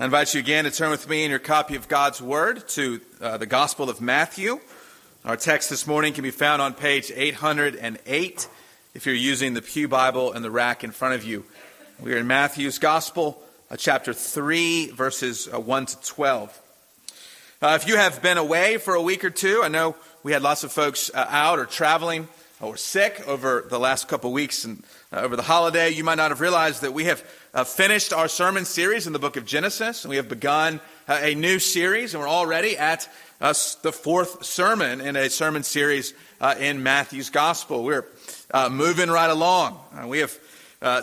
I invite you again to turn with me in your copy of God's Word to uh, the Gospel of Matthew. Our text this morning can be found on page 808 if you're using the Pew Bible and the rack in front of you. We are in Matthew's Gospel, uh, chapter 3, verses uh, 1 to 12. Uh, if you have been away for a week or two, I know we had lots of folks uh, out or traveling or sick over the last couple weeks and uh, over the holiday. You might not have realized that we have uh, finished our sermon series in the book of Genesis, and we have begun uh, a new series, and we're already at uh, the fourth sermon in a sermon series uh, in Matthew's Gospel. We're uh, moving right along. Uh, we have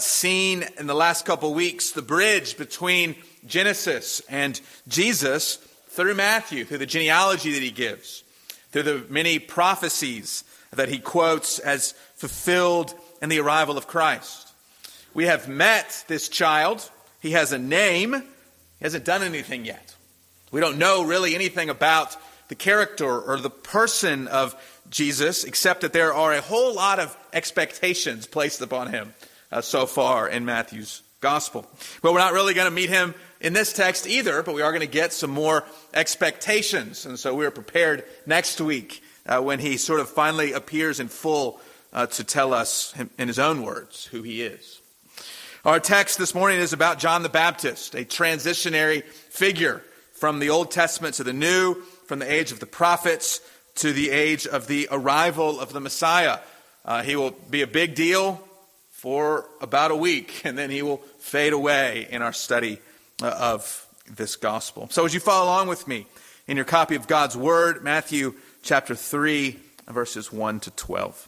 seen in the last couple weeks the bridge between Genesis and Jesus through Matthew, through the genealogy that he gives, through the many prophecies that he quotes as fulfilled in the arrival of Christ. We have met this child. He has a name. He hasn't done anything yet. We don't know really anything about the character or the person of Jesus, except that there are a whole lot of expectations placed upon him uh, so far in Matthew's gospel. But we're not really going to meet him in this text either, but we are going to get some more expectations. And so we are prepared next week uh, when he sort of finally appears in full uh, to tell us in his own words who he is. Our text this morning is about John the Baptist, a transitionary figure from the Old Testament to the New, from the age of the prophets to the age of the arrival of the Messiah. Uh, he will be a big deal for about a week, and then he will fade away in our study uh, of this gospel. So, as you follow along with me in your copy of God's Word, Matthew chapter 3, verses 1 to 12.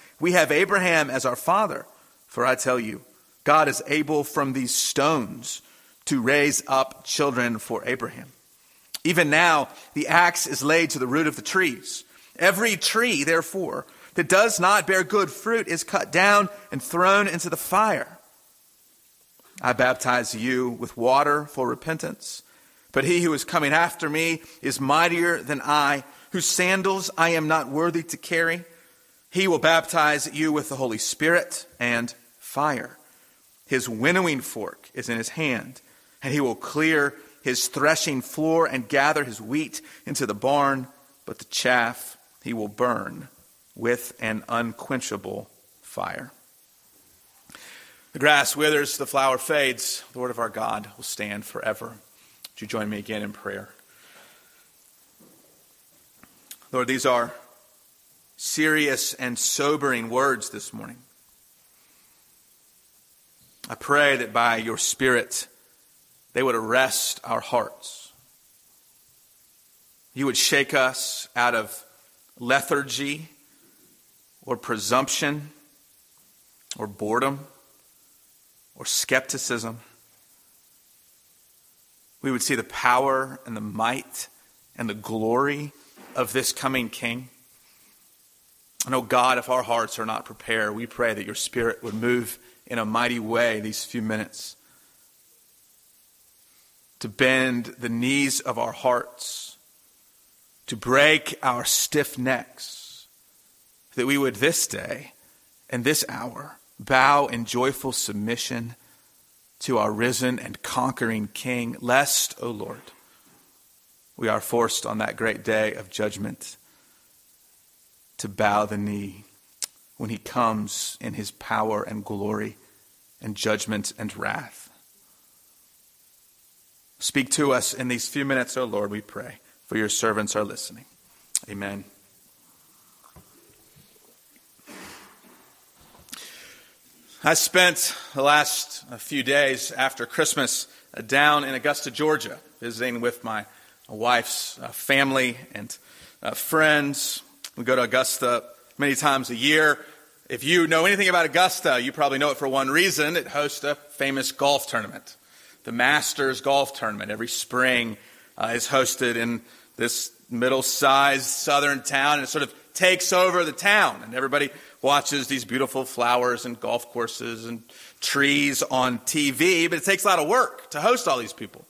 we have Abraham as our father. For I tell you, God is able from these stones to raise up children for Abraham. Even now, the axe is laid to the root of the trees. Every tree, therefore, that does not bear good fruit is cut down and thrown into the fire. I baptize you with water for repentance, but he who is coming after me is mightier than I, whose sandals I am not worthy to carry. He will baptize you with the Holy Spirit and fire. His winnowing fork is in his hand, and he will clear his threshing floor and gather his wheat into the barn, but the chaff he will burn with an unquenchable fire. The grass withers, the flower fades. The word of our God will stand forever. Would you join me again in prayer? Lord, these are serious and sobering words this morning. I pray that by your Spirit, they would arrest our hearts. You would shake us out of lethargy or presumption or boredom or skepticism. We would see the power and the might and the glory of this coming King. And oh God, if our hearts are not prepared, we pray that your Spirit would move in a mighty way these few minutes to bend the knees of our hearts, to break our stiff necks, that we would this day and this hour bow in joyful submission to our risen and conquering King, lest, O oh Lord, we are forced on that great day of judgment to bow the knee when he comes in his power and glory and judgment and wrath. Speak to us in these few minutes, O Lord, we pray, for your servants are listening. Amen. I spent the last few days after Christmas down in Augusta, Georgia, visiting with my wife's uh, family and uh, friends. We go to Augusta many times a year. If you know anything about Augusta, you probably know it for one reason. It hosts a famous golf tournament. The Masters Golf Tournament every spring uh, is hosted in this middle sized southern town, and it sort of takes over the town. And everybody watches these beautiful flowers and golf courses and trees on TV, but it takes a lot of work to host all these people.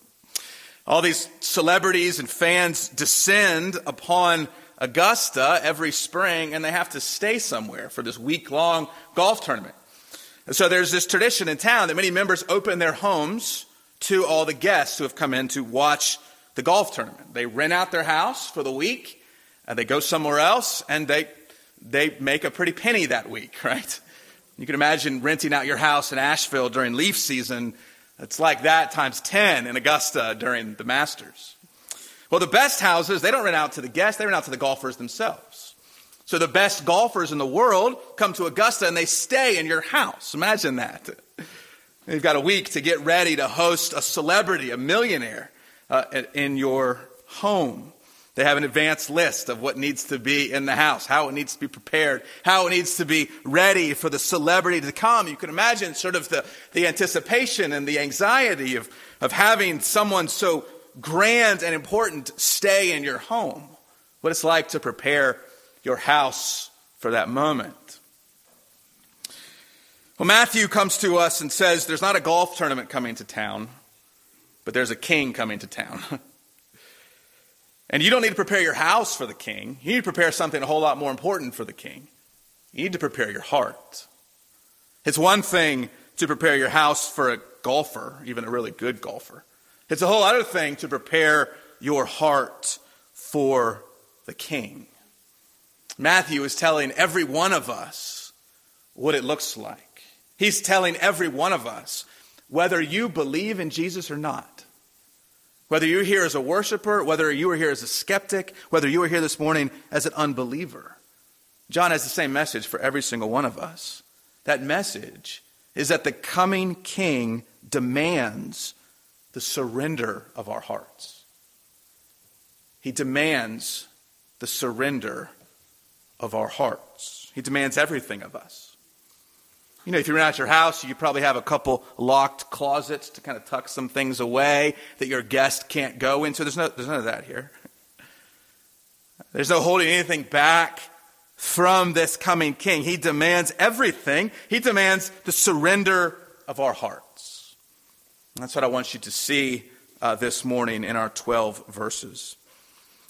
All these celebrities and fans descend upon Augusta every spring, and they have to stay somewhere for this week long golf tournament. And so there's this tradition in town that many members open their homes to all the guests who have come in to watch the golf tournament. They rent out their house for the week, and they go somewhere else, and they, they make a pretty penny that week, right? You can imagine renting out your house in Asheville during leaf season. It's like that times 10 in Augusta during the Masters. Well, the best houses, they don't rent out to the guests, they rent out to the golfers themselves. So the best golfers in the world come to Augusta and they stay in your house. Imagine that. You've got a week to get ready to host a celebrity, a millionaire, uh, in your home. They have an advanced list of what needs to be in the house, how it needs to be prepared, how it needs to be ready for the celebrity to come. You can imagine sort of the, the anticipation and the anxiety of, of having someone so grand and important stay in your home, what it's like to prepare your house for that moment. Well, Matthew comes to us and says there's not a golf tournament coming to town, but there's a king coming to town. and you don't need to prepare your house for the king. You need to prepare something a whole lot more important for the king. You need to prepare your heart. It's one thing to prepare your house for a golfer, even a really good golfer. It's a whole other thing to prepare your heart for the king. Matthew is telling every one of us what it looks like. He's telling every one of us whether you believe in Jesus or not. Whether you're here as a worshiper, whether you are here as a skeptic, whether you are here this morning as an unbeliever. John has the same message for every single one of us. That message is that the coming king demands the surrender of our hearts. He demands the surrender of our hearts. He demands everything of us. You know, if you're at your house, you probably have a couple locked closets to kind of tuck some things away that your guest can't go into. There's, no, there's none of that here. There's no holding anything back from this coming king. He demands everything. He demands the surrender of our hearts. That's what I want you to see uh, this morning in our 12 verses.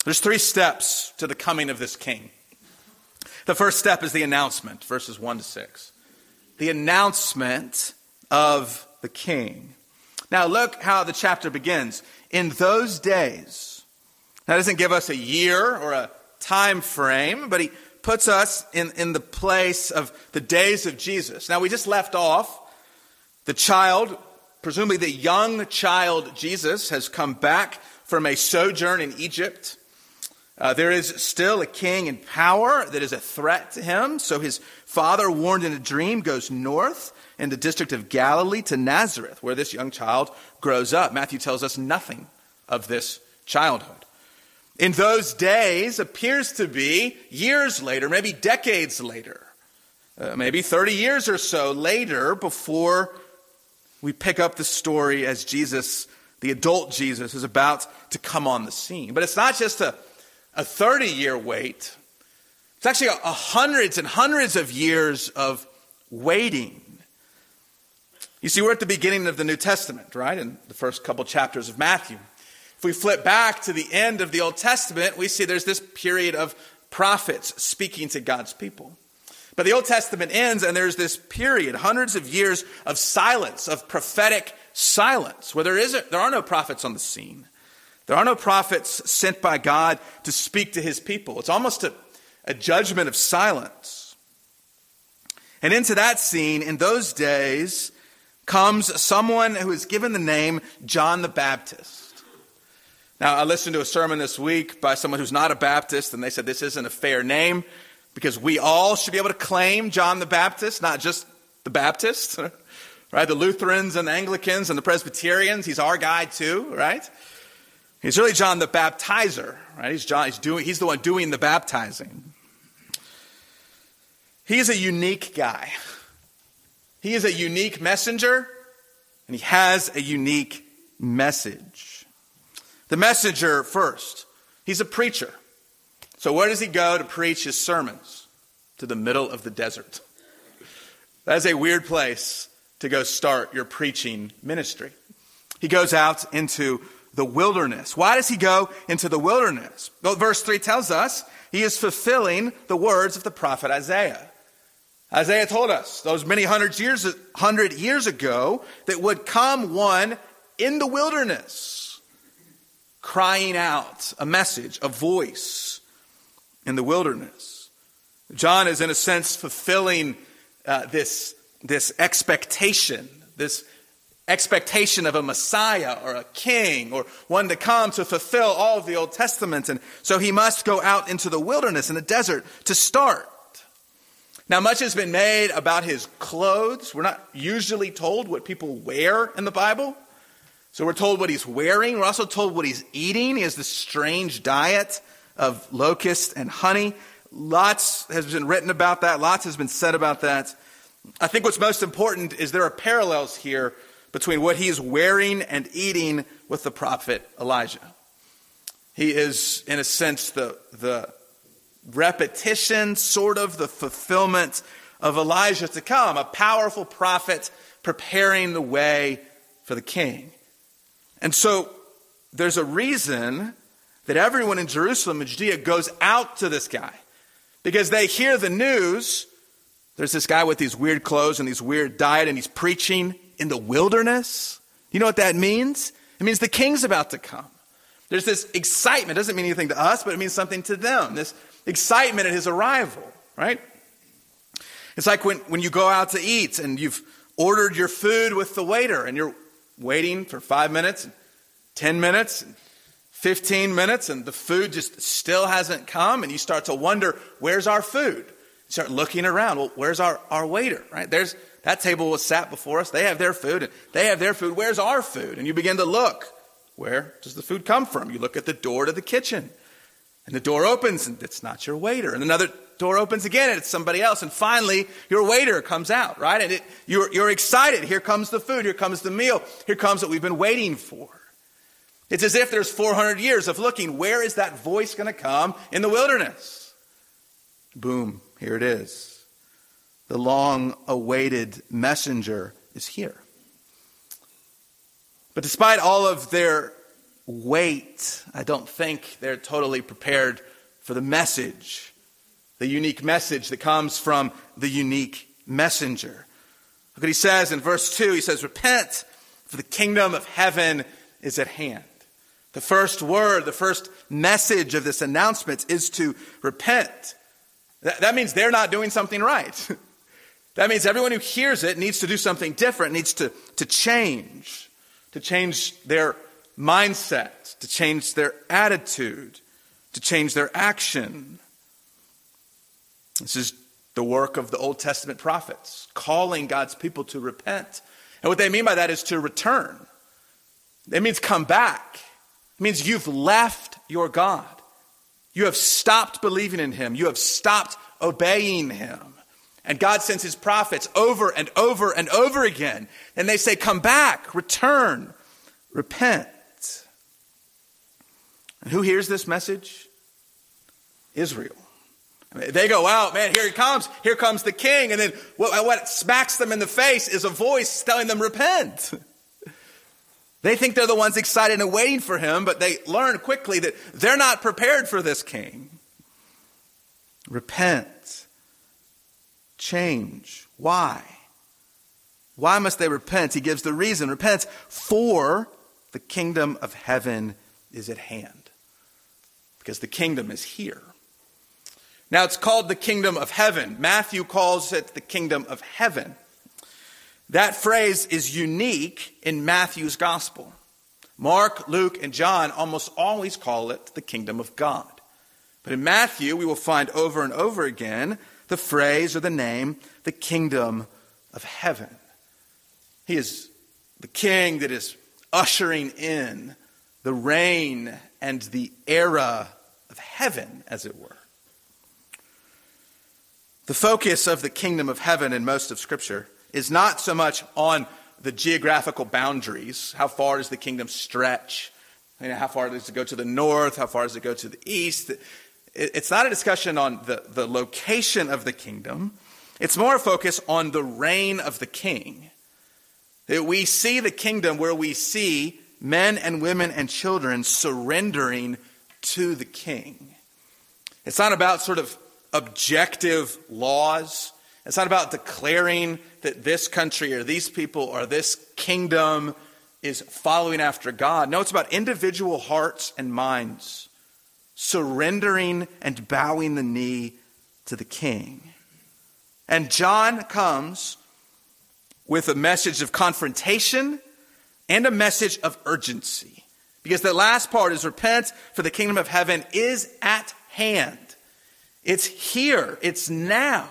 There's three steps to the coming of this king. The first step is the announcement, verses 1 to 6. The announcement of the king. Now, look how the chapter begins. In those days, that doesn't give us a year or a time frame, but he puts us in, in the place of the days of Jesus. Now, we just left off the child presumably the young child Jesus has come back from a sojourn in Egypt. Uh, there is still a king in power that is a threat to him. So his father, warned in a dream, goes north in the district of Galilee to Nazareth, where this young child grows up. Matthew tells us nothing of this childhood. In those days appears to be years later, maybe decades later, uh, maybe 30 years or so later before we pick up the story as Jesus, the adult Jesus, is about to come on the scene. But it's not just a, a 30 year wait, it's actually a, a hundreds and hundreds of years of waiting. You see, we're at the beginning of the New Testament, right? In the first couple chapters of Matthew. If we flip back to the end of the Old Testament, we see there's this period of prophets speaking to God's people. But the Old Testament ends, and there's this period, hundreds of years of silence, of prophetic silence, where there, is a, there are no prophets on the scene. There are no prophets sent by God to speak to his people. It's almost a, a judgment of silence. And into that scene, in those days, comes someone who is given the name John the Baptist. Now, I listened to a sermon this week by someone who's not a Baptist, and they said this isn't a fair name because we all should be able to claim John the Baptist, not just the Baptists, right? The Lutherans and the Anglicans and the Presbyterians. He's our guy too, right? He's really John the Baptizer, right? He's John. He's doing. He's the one doing the baptizing. He's a unique guy. He is a unique messenger, and he has a unique message. The messenger first. He's a preacher. So where does he go to preach his sermons? To the middle of the desert. That is a weird place to go start your preaching ministry. He goes out into the wilderness. Why does he go into the wilderness? Well, verse 3 tells us he is fulfilling the words of the prophet Isaiah. Isaiah told us those many hundreds years, hundred years ago that would come one in the wilderness crying out a message, a voice in the wilderness. John is, in a sense, fulfilling uh, this, this expectation, this expectation of a Messiah or a king or one to come to fulfill all of the Old Testament. And so he must go out into the wilderness, in the desert, to start. Now, much has been made about his clothes. We're not usually told what people wear in the Bible. So we're told what he's wearing. We're also told what he's eating. He has this strange diet of locust and honey. Lots has been written about that. Lots has been said about that. I think what's most important is there are parallels here between what he is wearing and eating with the prophet Elijah. He is, in a sense, the, the repetition, sort of the fulfillment of Elijah to come, a powerful prophet preparing the way for the king. And so there's a reason that everyone in Jerusalem and Judea goes out to this guy because they hear the news. There's this guy with these weird clothes and these weird diet, and he's preaching in the wilderness. You know what that means? It means the king's about to come. There's this excitement. It doesn't mean anything to us, but it means something to them. This excitement at his arrival, right? It's like when, when you go out to eat and you've ordered your food with the waiter and you're waiting for five minutes, 10 minutes, 15 minutes, and the food just still hasn't come, and you start to wonder, where's our food? You start looking around. Well, where's our, our waiter? Right? There's that table was sat before us. They have their food, and they have their food. Where's our food? And you begin to look. Where does the food come from? You look at the door to the kitchen. And the door opens, and it's not your waiter. And another door opens again, and it's somebody else. And finally, your waiter comes out, right? And it, you're, you're excited. Here comes the food. Here comes the meal. Here comes what we've been waiting for. It's as if there's 400 years of looking. Where is that voice going to come in the wilderness? Boom, here it is. The long awaited messenger is here. But despite all of their wait. I don't think they're totally prepared for the message, the unique message that comes from the unique messenger. Look what he says in verse 2. He says, Repent, for the kingdom of heaven is at hand. The first word, the first message of this announcement is to repent. That, means they're not doing something right. that means everyone who hears it needs to do something different, needs to, to change, to change their mindset, to change their attitude, to change their action. This is the work of the Old Testament prophets, calling God's people to repent. And what they mean by that is to return. It means come back. Means you've left your God. You have stopped believing in Him. You have stopped obeying Him. And God sends His prophets over and over and over again. And they say, Come back, return, repent. And who hears this message? Israel. I mean, they go out, man, here he comes. Here comes the king. And then what, what smacks them in the face is a voice telling them, repent. They think they're the ones excited and waiting for him, but they learn quickly that they're not prepared for this king. Repent. Change. Why? Why must they repent? He gives the reason. Repent for the kingdom of heaven is at hand because the kingdom is here. Now it's called the kingdom of heaven. Matthew calls it the kingdom of heaven. That phrase is unique in Matthew's gospel. Mark, Luke, and John almost always call it the kingdom of God. But in Matthew, we will find over and over again the phrase or the name, the kingdom of heaven. He is the king that is ushering in the reign and the era of heaven, as it were. The focus of the kingdom of heaven in most of Scripture is not so much on the geographical boundaries. How far does the kingdom stretch? You know, how far does it go to the north? How far does it go to the east? It's not a discussion on the, the location of the kingdom. It's more a focus on the reign of the king. That we see the kingdom where we see men and women and children surrendering to the king. It's not about sort of objective laws. It's not about declaring that this country or these people or this kingdom is following after God. No, it's about individual hearts and minds surrendering and bowing the knee to the king. And John comes with a message of confrontation and a message of urgency. Because the last part is repent, for the kingdom of heaven is at hand. It's here, it's now.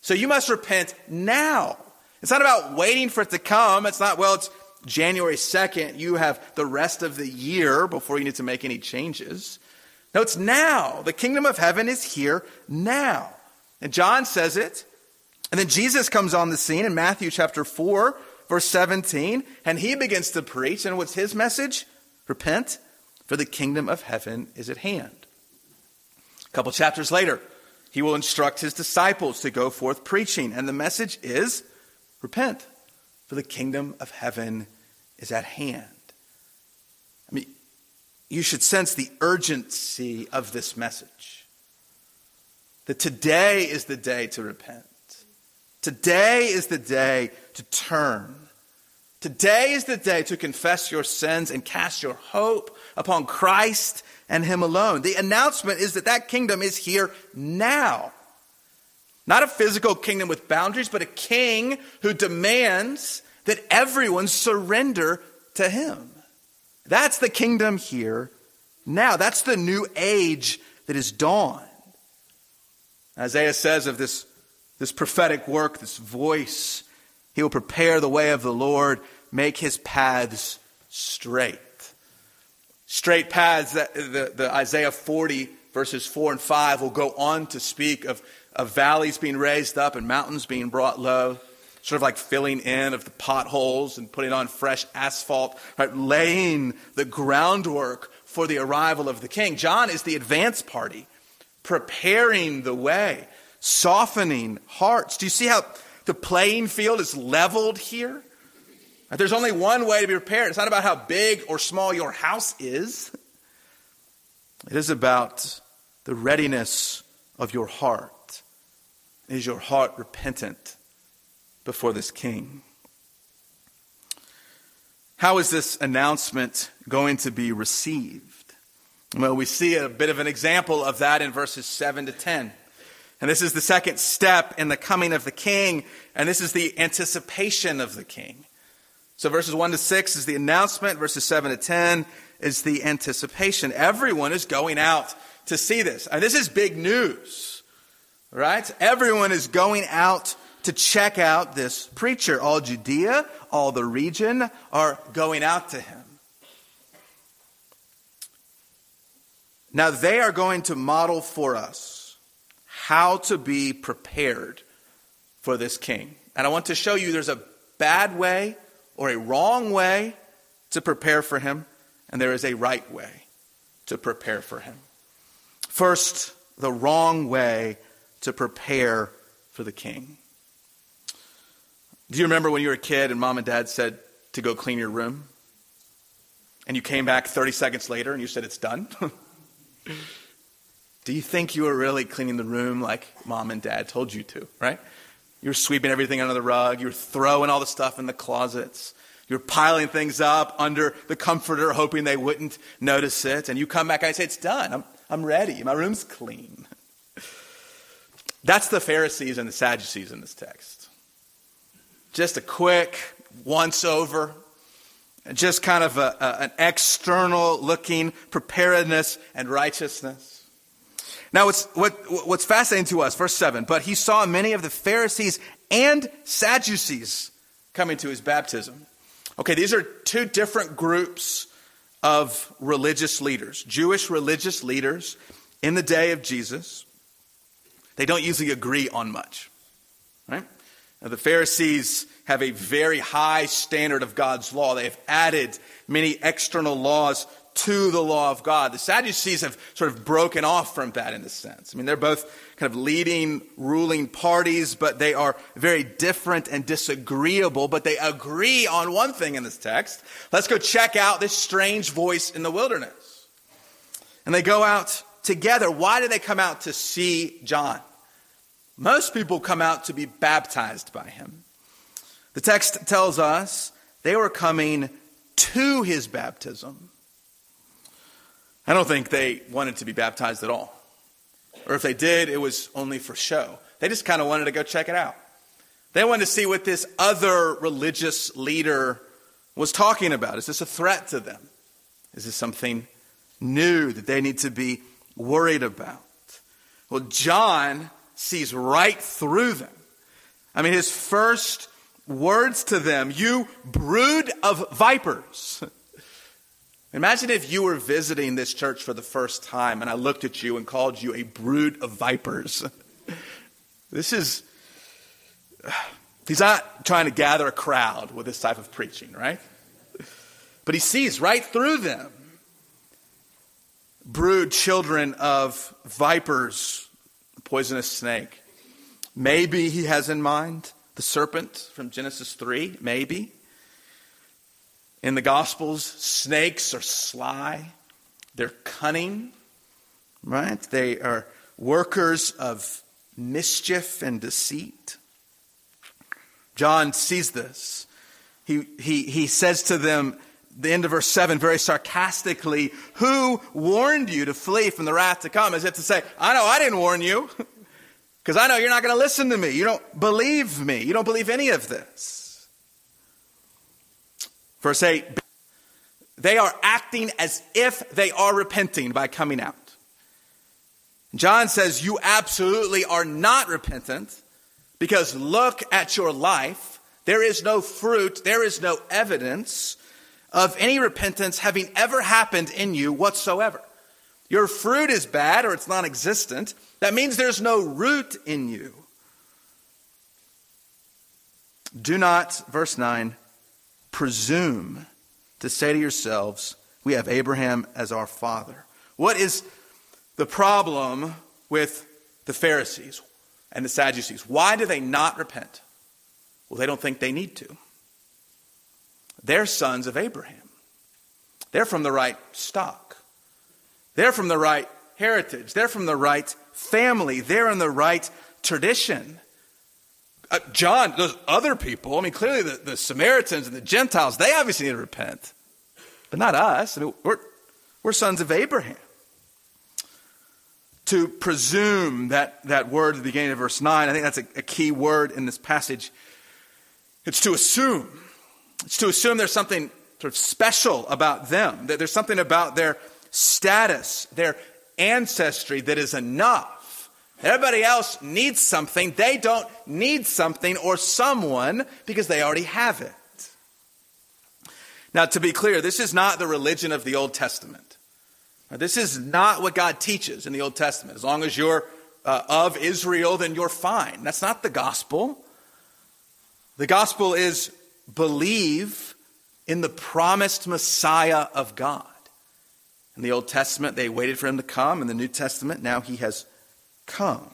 So you must repent now. It's not about waiting for it to come. It's not, well, it's January 2nd. You have the rest of the year before you need to make any changes. No, it's now. The kingdom of heaven is here now. And John says it. And then Jesus comes on the scene in Matthew chapter 4, verse 17, and he begins to preach. And what's his message? Repent, for the kingdom of heaven is at hand. A couple chapters later, he will instruct his disciples to go forth preaching. And the message is repent, for the kingdom of heaven is at hand. I mean, you should sense the urgency of this message. That today is the day to repent. Today is the day to turn. Today is the day to confess your sins and cast your hope upon Christ and Him alone. The announcement is that that kingdom is here now. Not a physical kingdom with boundaries, but a king who demands that everyone surrender to Him. That's the kingdom here now. That's the new age that is dawned. Isaiah says of this, this prophetic work, this voice, he will prepare the way of the Lord, make his paths straight. Straight paths, that the, the Isaiah 40, verses 4 and 5, will go on to speak of, of valleys being raised up and mountains being brought low sort of like filling in of the potholes and putting on fresh asphalt, right? laying the groundwork for the arrival of the king. John is the advance party, preparing the way, softening hearts. Do you see how the playing field is leveled here? There's only one way to be prepared. It's not about how big or small your house is. It is about the readiness of your heart. Is your heart repentant? before this king. How is this announcement going to be received? Well, we see a bit of an example of that in verses 7 to 10. And this is the second step in the coming of the king, and this is the anticipation of the king. So verses 1 to 6 is the announcement, verses 7 to 10 is the anticipation. Everyone is going out to see this. And this is big news, right? Everyone is going out to check out this preacher. All Judea, all the region are going out to him. Now they are going to model for us how to be prepared for this king. And I want to show you there's a bad way or a wrong way to prepare for him, and there is a right way to prepare for him. First, the wrong way to prepare for the king. Do you remember when you were a kid and mom and dad said to go clean your room? And you came back 30 seconds later and you said it's done? Do you think you were really cleaning the room like mom and dad told you to, right? You were sweeping everything under the rug. You were throwing all the stuff in the closets. You're piling things up under the comforter, hoping they wouldn't notice it. And you come back and say, It's done. I'm, I'm ready. My room's clean. That's the Pharisees and the Sadducees in this text. Just a quick once over. just kind of a, a, an external looking preparedness and righteousness. Now, what's, what, what's fascinating to us, verse 7, but he saw many of the Pharisees and Sadducees coming to his baptism. Okay, these are two different groups of religious leaders, Jewish religious leaders in the day of Jesus. They don't usually agree on much, right? Now, the Pharisees have a very high standard of God's law. They have added many external laws to the law of God. The Sadducees have sort of broken off from that in a sense. I mean, they're both kind of leading, ruling parties, but they are very different and disagreeable, but they agree on one thing in this text. Let's go check out this strange voice in the wilderness. And they go out together. Why do they come out to see John? Most people come out to be baptized by him. The text tells us they were coming to his baptism. I don't think they wanted to be baptized at all. Or if they did, it was only for show. They just kind of wanted to go check it out. They wanted to see what this other religious leader was talking about. Is this a threat to them? Is this something new that they need to be worried about? Well, John sees right through them. I mean, his first words to them, you brood of vipers. Imagine if you were visiting this church for the first time and I looked at you and called you a brood of vipers. This is, he's not trying to gather a crowd with this type of preaching, right? But he sees right through them. Brood children of vipers, poisonous snake. Maybe he has in mind the serpent from Genesis 3, maybe. In the Gospels, snakes are sly, they're cunning, right? They are workers of mischief and deceit. John sees this. He, he, he says to them, the end of verse 7 very sarcastically, Who warned you to flee from the wrath to come? As if to say, I know I didn't warn you, because I know you're not going to listen to me. You don't believe me. You don't believe any of this. Verse 8 They are acting as if they are repenting by coming out. John says, You absolutely are not repentant because look at your life. There is no fruit, there is no evidence of any repentance having ever happened in you whatsoever. Your fruit is bad or it's non existent. That means there's no root in you. Do not, verse 9, presume to say to yourselves, We have Abraham as our father. What is the problem with the Pharisees and the Sadducees? Why do they not repent? Well, they don't think they need to. They're sons of Abraham. They're from the right stock. They're from the right heritage. They're from the right family. They're in the right tradition. Uh, John, those other people, I mean, clearly the, the Samaritans and the Gentiles, they obviously need to repent, but not us. I mean, we're, we're sons of Abraham. To presume that, that word at the beginning of verse 9, I think that's a, a key word in this passage. It's to assume. It's to assume there's something sort of special about them, that there's something about their status, their ancestry that is enough. Everybody else needs something. They don't need something or someone because they already have it. Now, to be clear, this is not the religion of the Old Testament. This is not what God teaches in the Old Testament. As long as you're uh, of Israel, then you're fine. That's not the gospel. The gospel is believe in the promised Messiah of God. In the Old Testament, they waited for him to come. In the New Testament, now he has come.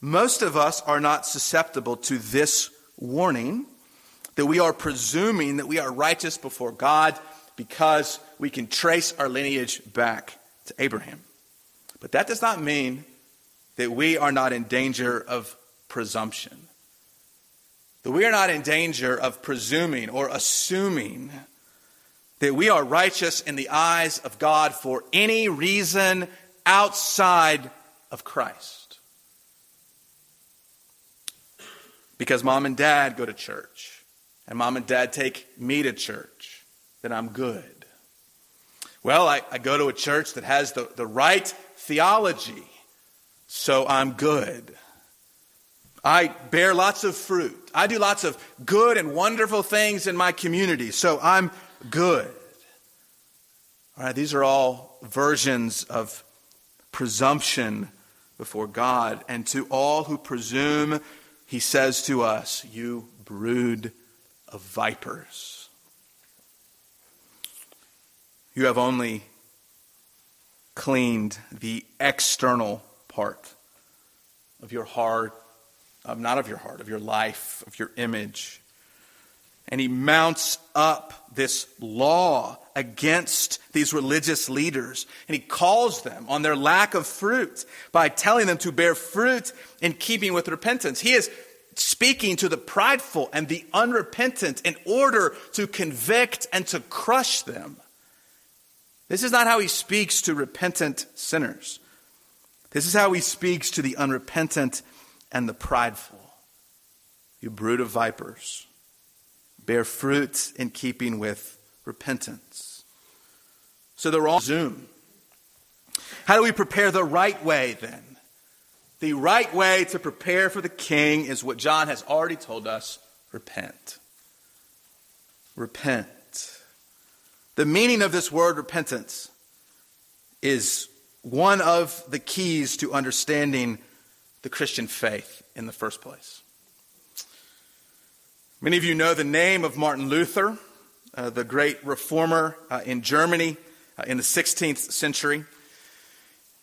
Most of us are not susceptible to this warning that we are presuming that we are righteous before God because we can trace our lineage back to Abraham. But that does not mean that we are not in danger of presumption. That we are not in danger of presuming or assuming that we are righteous in the eyes of God for any reason outside of Christ. Because mom and dad go to church. and mom and dad take me to church, then I'm good. Well, I, I go to a church that has the, the right theology, so I'm good. I bear lots of fruit. I do lots of good and wonderful things in my community, so I'm good. All right, these are all versions of presumption before God. And to all who presume, he says to us, You brood of vipers. You have only cleaned the external part of your heart of not of your heart, of your life, of your image. And he mounts up this law against these religious leaders. And he calls them on their lack of fruit by telling them to bear fruit in keeping with repentance. He is speaking to the prideful and the unrepentant in order to convict and to crush them. This is not how he speaks to repentant sinners. This is how he speaks to the unrepentant and the prideful. You brood of vipers, bear fruit in keeping with repentance. So the wrong zoom. How do we prepare the right way then? The right way to prepare for the king is what John has already told us repent. Repent. The meaning of this word repentance is one of the keys to understanding the Christian faith in the first place. Many of you know the name of Martin Luther, uh, the great reformer uh, in Germany uh, in the 16th century.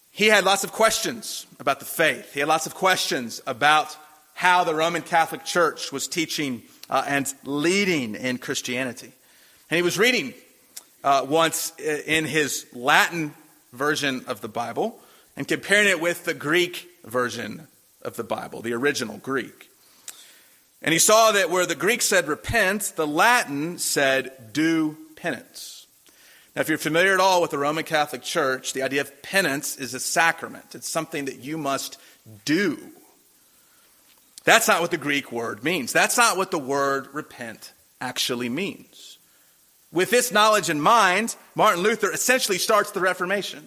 He had lots of questions about the faith. He had lots of questions about how the Roman Catholic Church was teaching uh, and leading in Christianity. And he was reading uh, once uh, in his Latin version of the Bible and comparing it with the Greek version of the Bible, the original Greek. And he saw that where the Greek said repent, the Latin said do penance. Now, if you're familiar at all with the Roman Catholic Church, the idea of penance is a sacrament. It's something that you must do. That's not what the Greek word means. That's not what the word repent actually means. With this knowledge in mind, Martin Luther essentially starts the Reformation.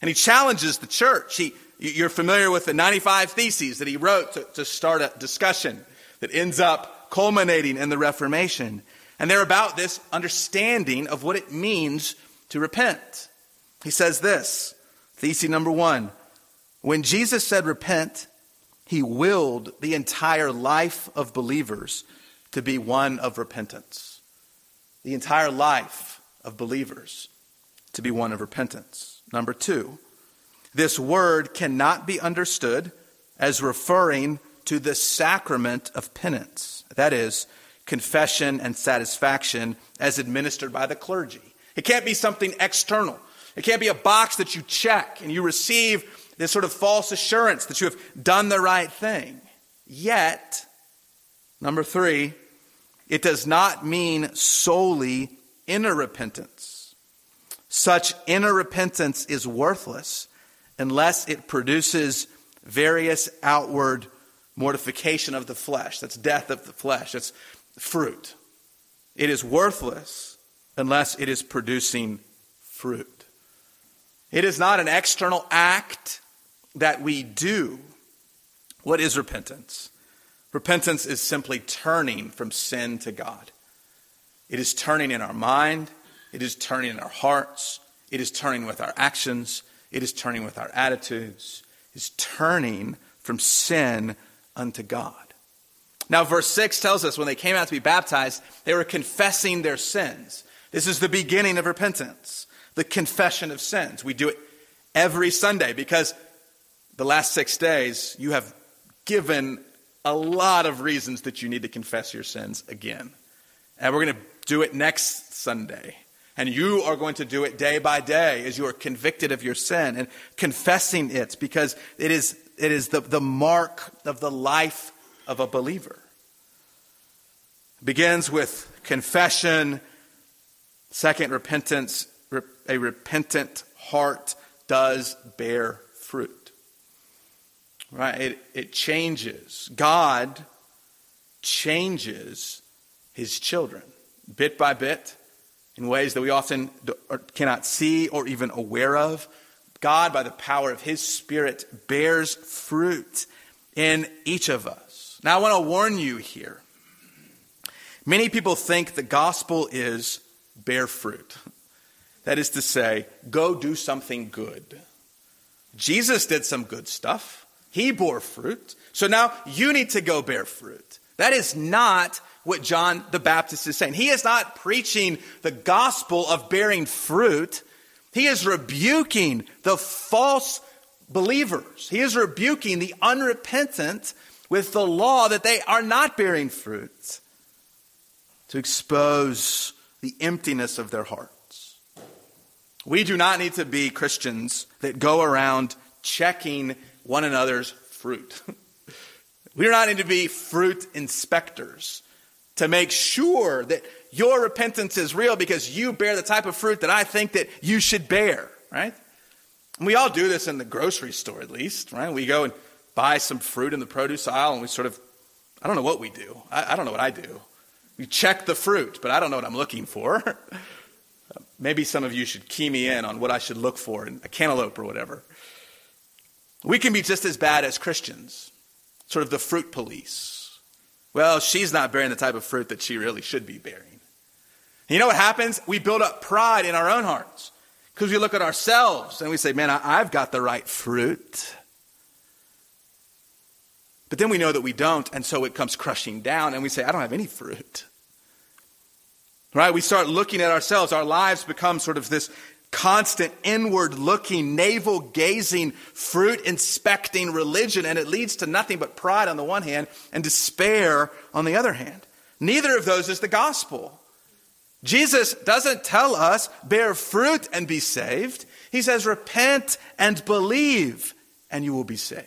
And he challenges the church. He, you're familiar with the 95 Theses that he wrote to, to start a discussion that ends up culminating in the Reformation. And they're about this understanding of what it means to repent. He says this, thesis number one. When Jesus said repent, he willed the entire life of believers to be one of repentance. The entire life of believers to be one of repentance. Number two, this word cannot be understood as referring to the sacrament of penance. That is, confession and satisfaction as administered by the clergy. It can't be something external. It can't be a box that you check and you receive this sort of false assurance that you have done the right thing. Yet, number three, it does not mean solely inner repentance. Such inner repentance is worthless unless it produces various outward mortification of the flesh. That's death of the flesh. That's fruit. It is worthless unless it is producing fruit. It is not an external act that we do. What is repentance? Repentance is simply turning from sin to God. It is turning in our mind, it is turning in our hearts, it is turning with our actions, it is turning with our attitudes, it is turning from sin unto God. Now, verse 6 tells us when they came out to be baptized, they were confessing their sins. This is the beginning of repentance, the confession of sins. We do it every Sunday because the last six days you have given a lot of reasons that you need to confess your sins again. And we're going to do it next Sunday. And you are going to do it day by day as you are convicted of your sin and confessing it because it is, it is the, the mark of the life of a believer. It begins with confession, second, repentance. A repentant heart does bear fruit. Right? It, it changes. God changes his children, bit by bit, in ways that we often cannot see or even aware of. God, by the power of his Spirit, bears fruit in each of us. Now, I want to warn you here. Many people think the gospel is bear fruit. That is to say, go do something good. Jesus did some good stuff. He bore fruit. So now you need to go bear fruit. That is not what John the Baptist is saying. He is not preaching the gospel of bearing fruit. He is rebuking the false believers. He is rebuking the unrepentant with the law that they are not bearing fruit to expose the emptiness of their hearts. We do not need to be Christians that go around checking one another's fruit. we do not need to be fruit inspectors to make sure that your repentance is real because you bear the type of fruit that I think that you should bear, right? And we all do this in the grocery store at least, right? We go and buy some fruit in the produce aisle and we sort of, I don't know what we do. I, I don't know what I do. We check the fruit, but I don't know what I'm looking for. Maybe some of you should key me in on what I should look for in a cantaloupe or whatever. We can be just as bad as Christians, sort of the fruit police. Well, she's not bearing the type of fruit that she really should be bearing. You know what happens? We build up pride in our own hearts because we look at ourselves and we say, man, I've got the right fruit. But then we know that we don't, and so it comes crushing down, and we say, I don't have any fruit. Right? We start looking at ourselves. Our lives become sort of this constant inward looking, navel gazing, fruit inspecting religion, and it leads to nothing but pride on the one hand and despair on the other hand. Neither of those is the gospel. Jesus doesn't tell us bear fruit and be saved. He says repent and believe and you will be saved.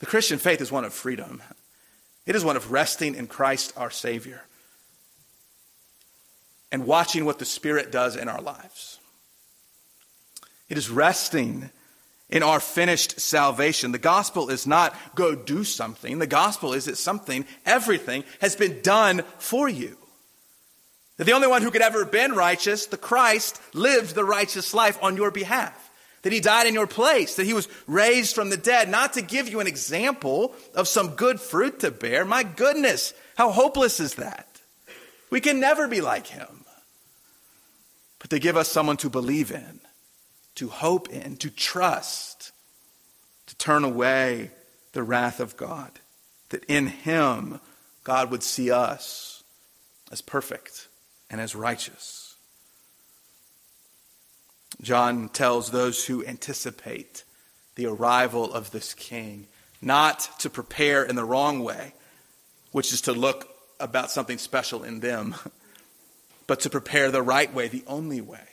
The Christian faith is one of freedom. It is one of resting in Christ our Savior and watching what the Spirit does in our lives. It is resting in our finished salvation. The gospel is not go do something. The gospel is that something, everything has been done for you. That the only one who could ever have been righteous, the Christ, lived the righteous life on your behalf. That he died in your place, that he was raised from the dead, not to give you an example of some good fruit to bear. My goodness, how hopeless is that? We can never be like him but to give us someone to believe in, to hope in, to trust, to turn away the wrath of God. That in Him, God would see us as perfect and as righteous. John tells those who anticipate the arrival of this king not to prepare in the wrong way, which is to look about something special in them. but to prepare the right way, the only way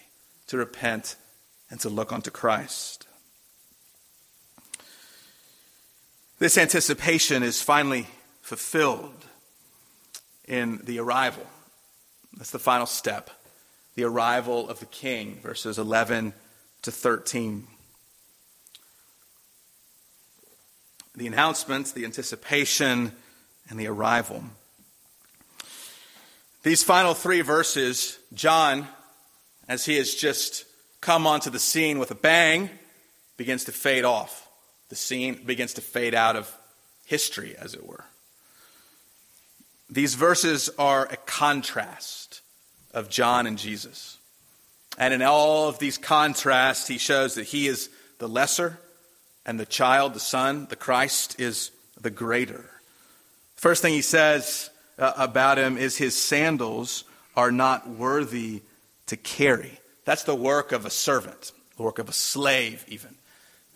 to repent and to look unto Christ. This anticipation is finally fulfilled in the arrival. That's the final step the arrival of the king, verses 11 to 13. The announcements, the anticipation, and the arrival. These final three verses, John, as he has just come onto the scene with a bang, begins to fade off. The scene begins to fade out of history, as it were. These verses are a contrast of John and Jesus. And in all of these contrasts, he shows that he is the lesser and the child, the son, the Christ, is the greater. First thing he says uh, about him is his sandals are not worthy to carry. That's the work of a servant, the work of a slave, even.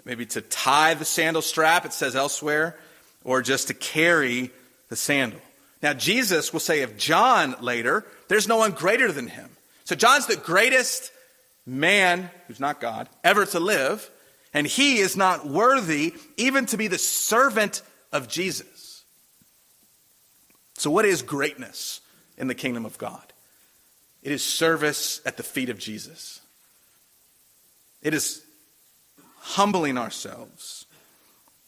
Maybe to tie the sandal strap, it says elsewhere, or just to carry the sandal. Now, Jesus will say of John later, there's no one greater than him. So, John's the greatest man, who's not God, ever to live, and he is not worthy even to be the servant of Jesus. So, what is greatness in the kingdom of God? It is service at the feet of Jesus. It is humbling ourselves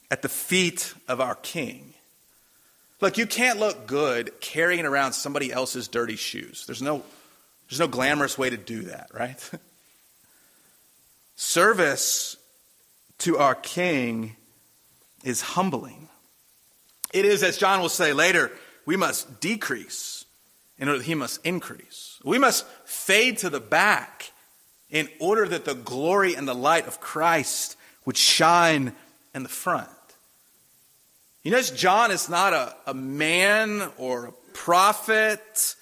at the feet of our King. Look, you can't look good carrying around somebody else's dirty shoes. There's no, there's no glamorous way to do that, right? Service to our King is humbling. It is, as John will say later, we must decrease in order that he must increase. We must fade to the back in order that the glory and the light of Christ would shine in the front. You notice John is not a, a man or a prophet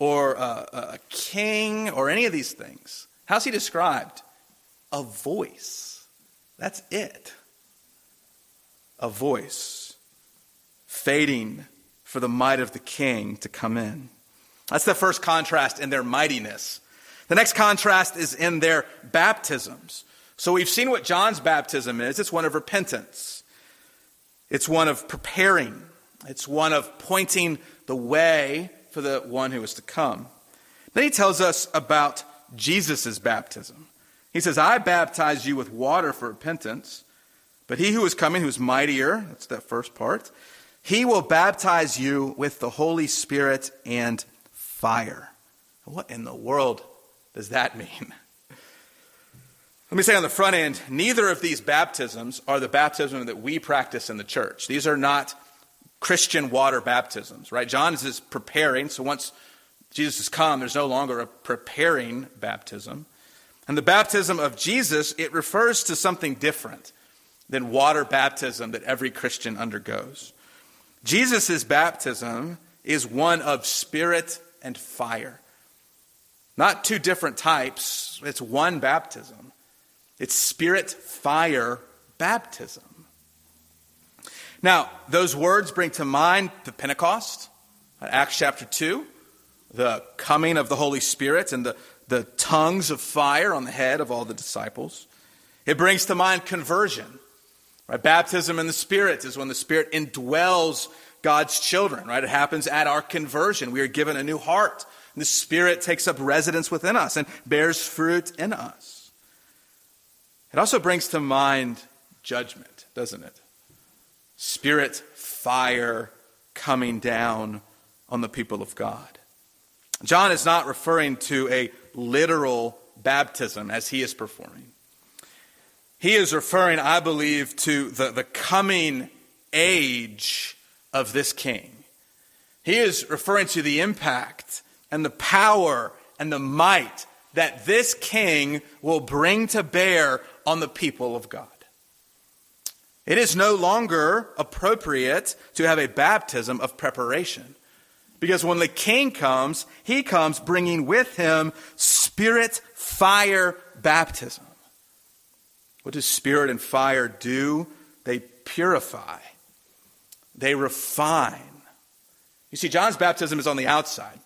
or a, a king or any of these things. How's he described? A voice. That's it. A voice fading for the might of the king to come in. That's the first contrast in their mightiness. The next contrast is in their baptisms. So we've seen what John's baptism is it's one of repentance, it's one of preparing, it's one of pointing the way for the one who is to come. Then he tells us about Jesus' baptism. He says, I baptize you with water for repentance, but he who is coming, who is mightier, that's that first part, he will baptize you with the Holy Spirit and fire. What in the world does that mean? Let me say on the front end, neither of these baptisms are the baptism that we practice in the church. These are not Christian water baptisms, right? John is preparing, so once Jesus has come, there's no longer a preparing baptism. And the baptism of Jesus, it refers to something different than water baptism that every Christian undergoes. Jesus' baptism is one of spirit and fire. Not two different types, it's one baptism. It's spirit fire baptism. Now, those words bring to mind the Pentecost, Acts chapter 2, the coming of the Holy Spirit and the, the tongues of fire on the head of all the disciples. It brings to mind conversion. Right? Baptism in the Spirit is when the Spirit indwells God's children, right? It happens at our conversion. We are given a new heart. the Spirit takes up residence within us and bears fruit in us. It also brings to mind judgment, doesn't it? Spirit fire coming down on the people of God. John is not referring to a literal baptism as he is performing. He is referring, I believe, to the, the coming age of this king. He is referring to the impact and the power and the might that this king will bring to bear on the people of God. It is no longer appropriate to have a baptism of preparation. Because when the king comes, he comes bringing with him spirit fire baptism. What does spirit and fire do? They purify they refine. You see, John's baptism is on the outside,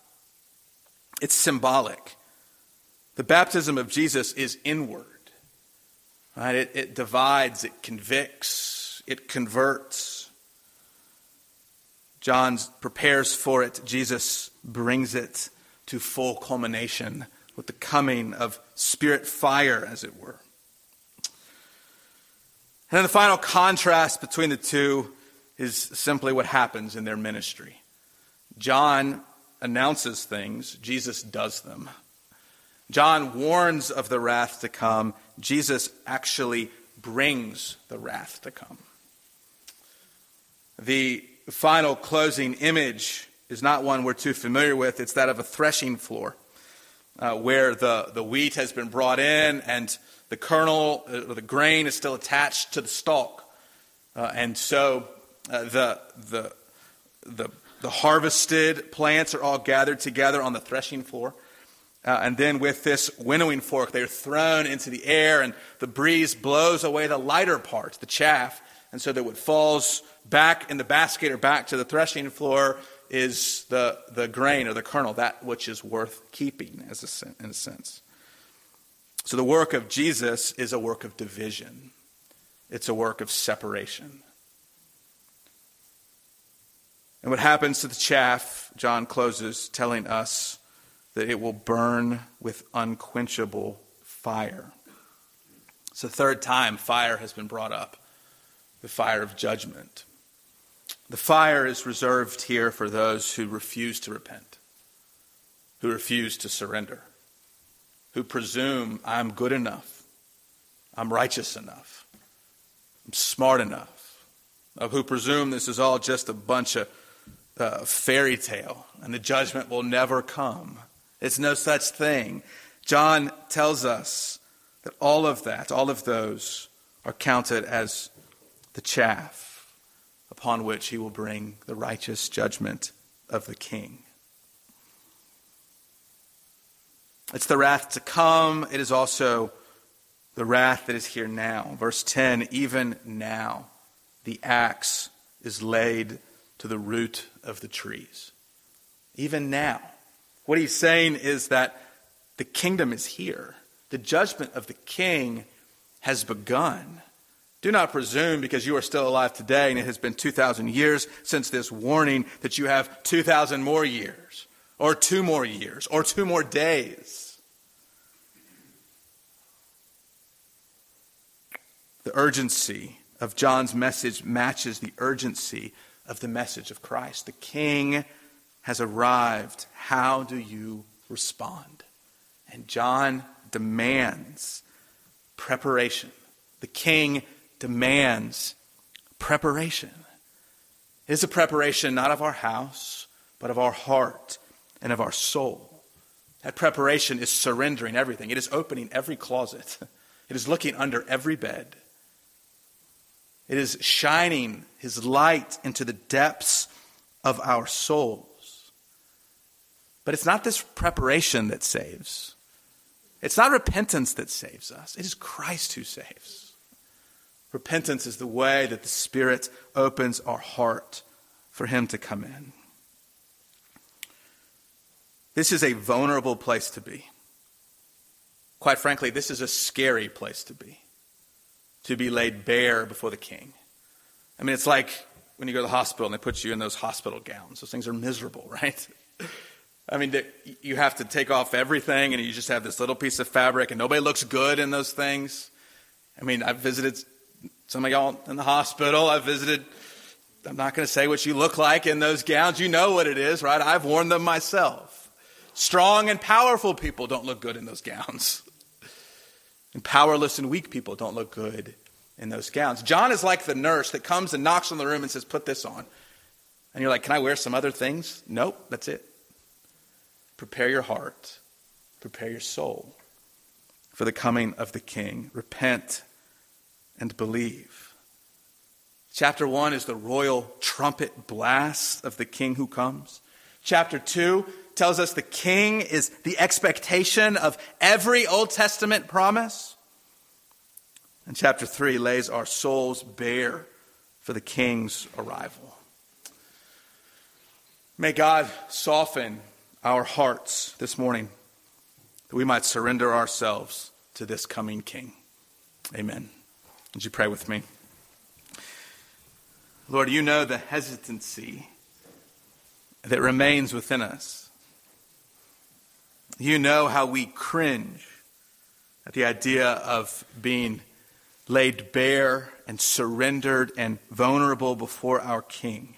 it's symbolic. The baptism of Jesus is inward. Right? It, it divides, it convicts, it converts. John prepares for it. Jesus brings it to full culmination with the coming of spirit fire, as it were. And then the final contrast between the two is simply what happens in their ministry. John announces things, Jesus does them. John warns of the wrath to come, Jesus actually brings the wrath to come. The final closing image is not one we're too familiar with, it's that of a threshing floor. Uh, where the, the wheat has been brought in and the kernel, uh, the grain is still attached to the stalk. Uh, and so uh, the, the, the, the harvested plants are all gathered together on the threshing floor. Uh, and then with this winnowing fork, they're thrown into the air, and the breeze blows away the lighter part, the chaff. And so that what falls back in the basket or back to the threshing floor is the, the grain or the kernel, that which is worth keeping, as a, in a sense. So the work of Jesus is a work of division, it's a work of separation. And what happens to the chaff, John closes telling us that it will burn with unquenchable fire. It's the third time fire has been brought up the fire of judgment. The fire is reserved here for those who refuse to repent, who refuse to surrender, who presume I'm good enough, I'm righteous enough, I'm smart enough, of who presume this is all just a bunch of uh, fairy tale and the judgment will never come. It's no such thing. John tells us that all of that, all of those, are counted as the chaff upon which he will bring the righteous judgment of the king. It's the wrath to come. It is also the wrath that is here now. Verse 10 even now the axe is laid to the root of the trees. Even now. What he's saying is that the kingdom is here. The judgment of the king has begun. Do not presume because you are still alive today and it has been 2,000 years since this warning that you have 2,000 more years, or two more years, or two more days. The urgency of John's message matches the urgency of the message of Christ. The king has arrived. How do you respond? And John demands preparation. The king demands preparation. It is a preparation not of our house, but of our heart and of our soul. That preparation is surrendering everything. It is opening every closet. It is looking under every bed. It is shining his light into the depths of our souls. But it's not this preparation that saves. It's not repentance that saves us. It is Christ who saves. Repentance is the way that the Spirit opens our heart for Him to come in. This is a vulnerable place to be. Quite frankly, this is a scary place to be, to be laid bare before the King. I mean, it's like when you go to the hospital and they put you in those hospital gowns. Those things are miserable, right? I mean, you have to take off everything and you just have this little piece of fabric and nobody looks good in those things. I mean, I've visited some of y'all in the hospital, I've visited. I'm not going to say what you look like in those gowns. You know what it is, right? I've worn them myself. Strong and powerful people don't look good in those gowns. And powerless and weak people don't look good in those gowns. John is like the nurse that comes and knocks on the room and says, Put this on. And you're like, Can I wear some other things? Nope, that's it. Prepare your heart, prepare your soul for the coming of the King. Repent and believe. Chapter 1 is the royal trumpet blast of the king who comes. Chapter 2 tells us the king is the expectation of every Old Testament promise. And chapter 3 lays our souls bare for the king's arrival. May God soften our hearts this morning that we might surrender ourselves to this coming king. Amen. Would you pray with me? Lord, you know the hesitancy that remains within us. You know how we cringe at the idea of being laid bare and surrendered and vulnerable before our King.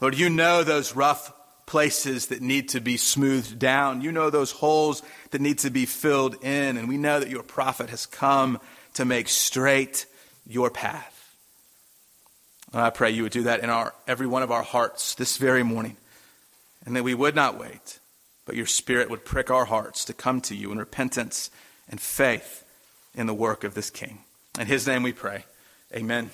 Lord, you know those rough places that need to be smoothed down. You know those holes that need to be filled in. And we know that your prophet has come to make straight your path. And I pray you would do that in our, every one of our hearts this very morning, and that we would not wait, but your Spirit would prick our hearts to come to you in repentance and faith in the work of this King. In his name we pray. Amen.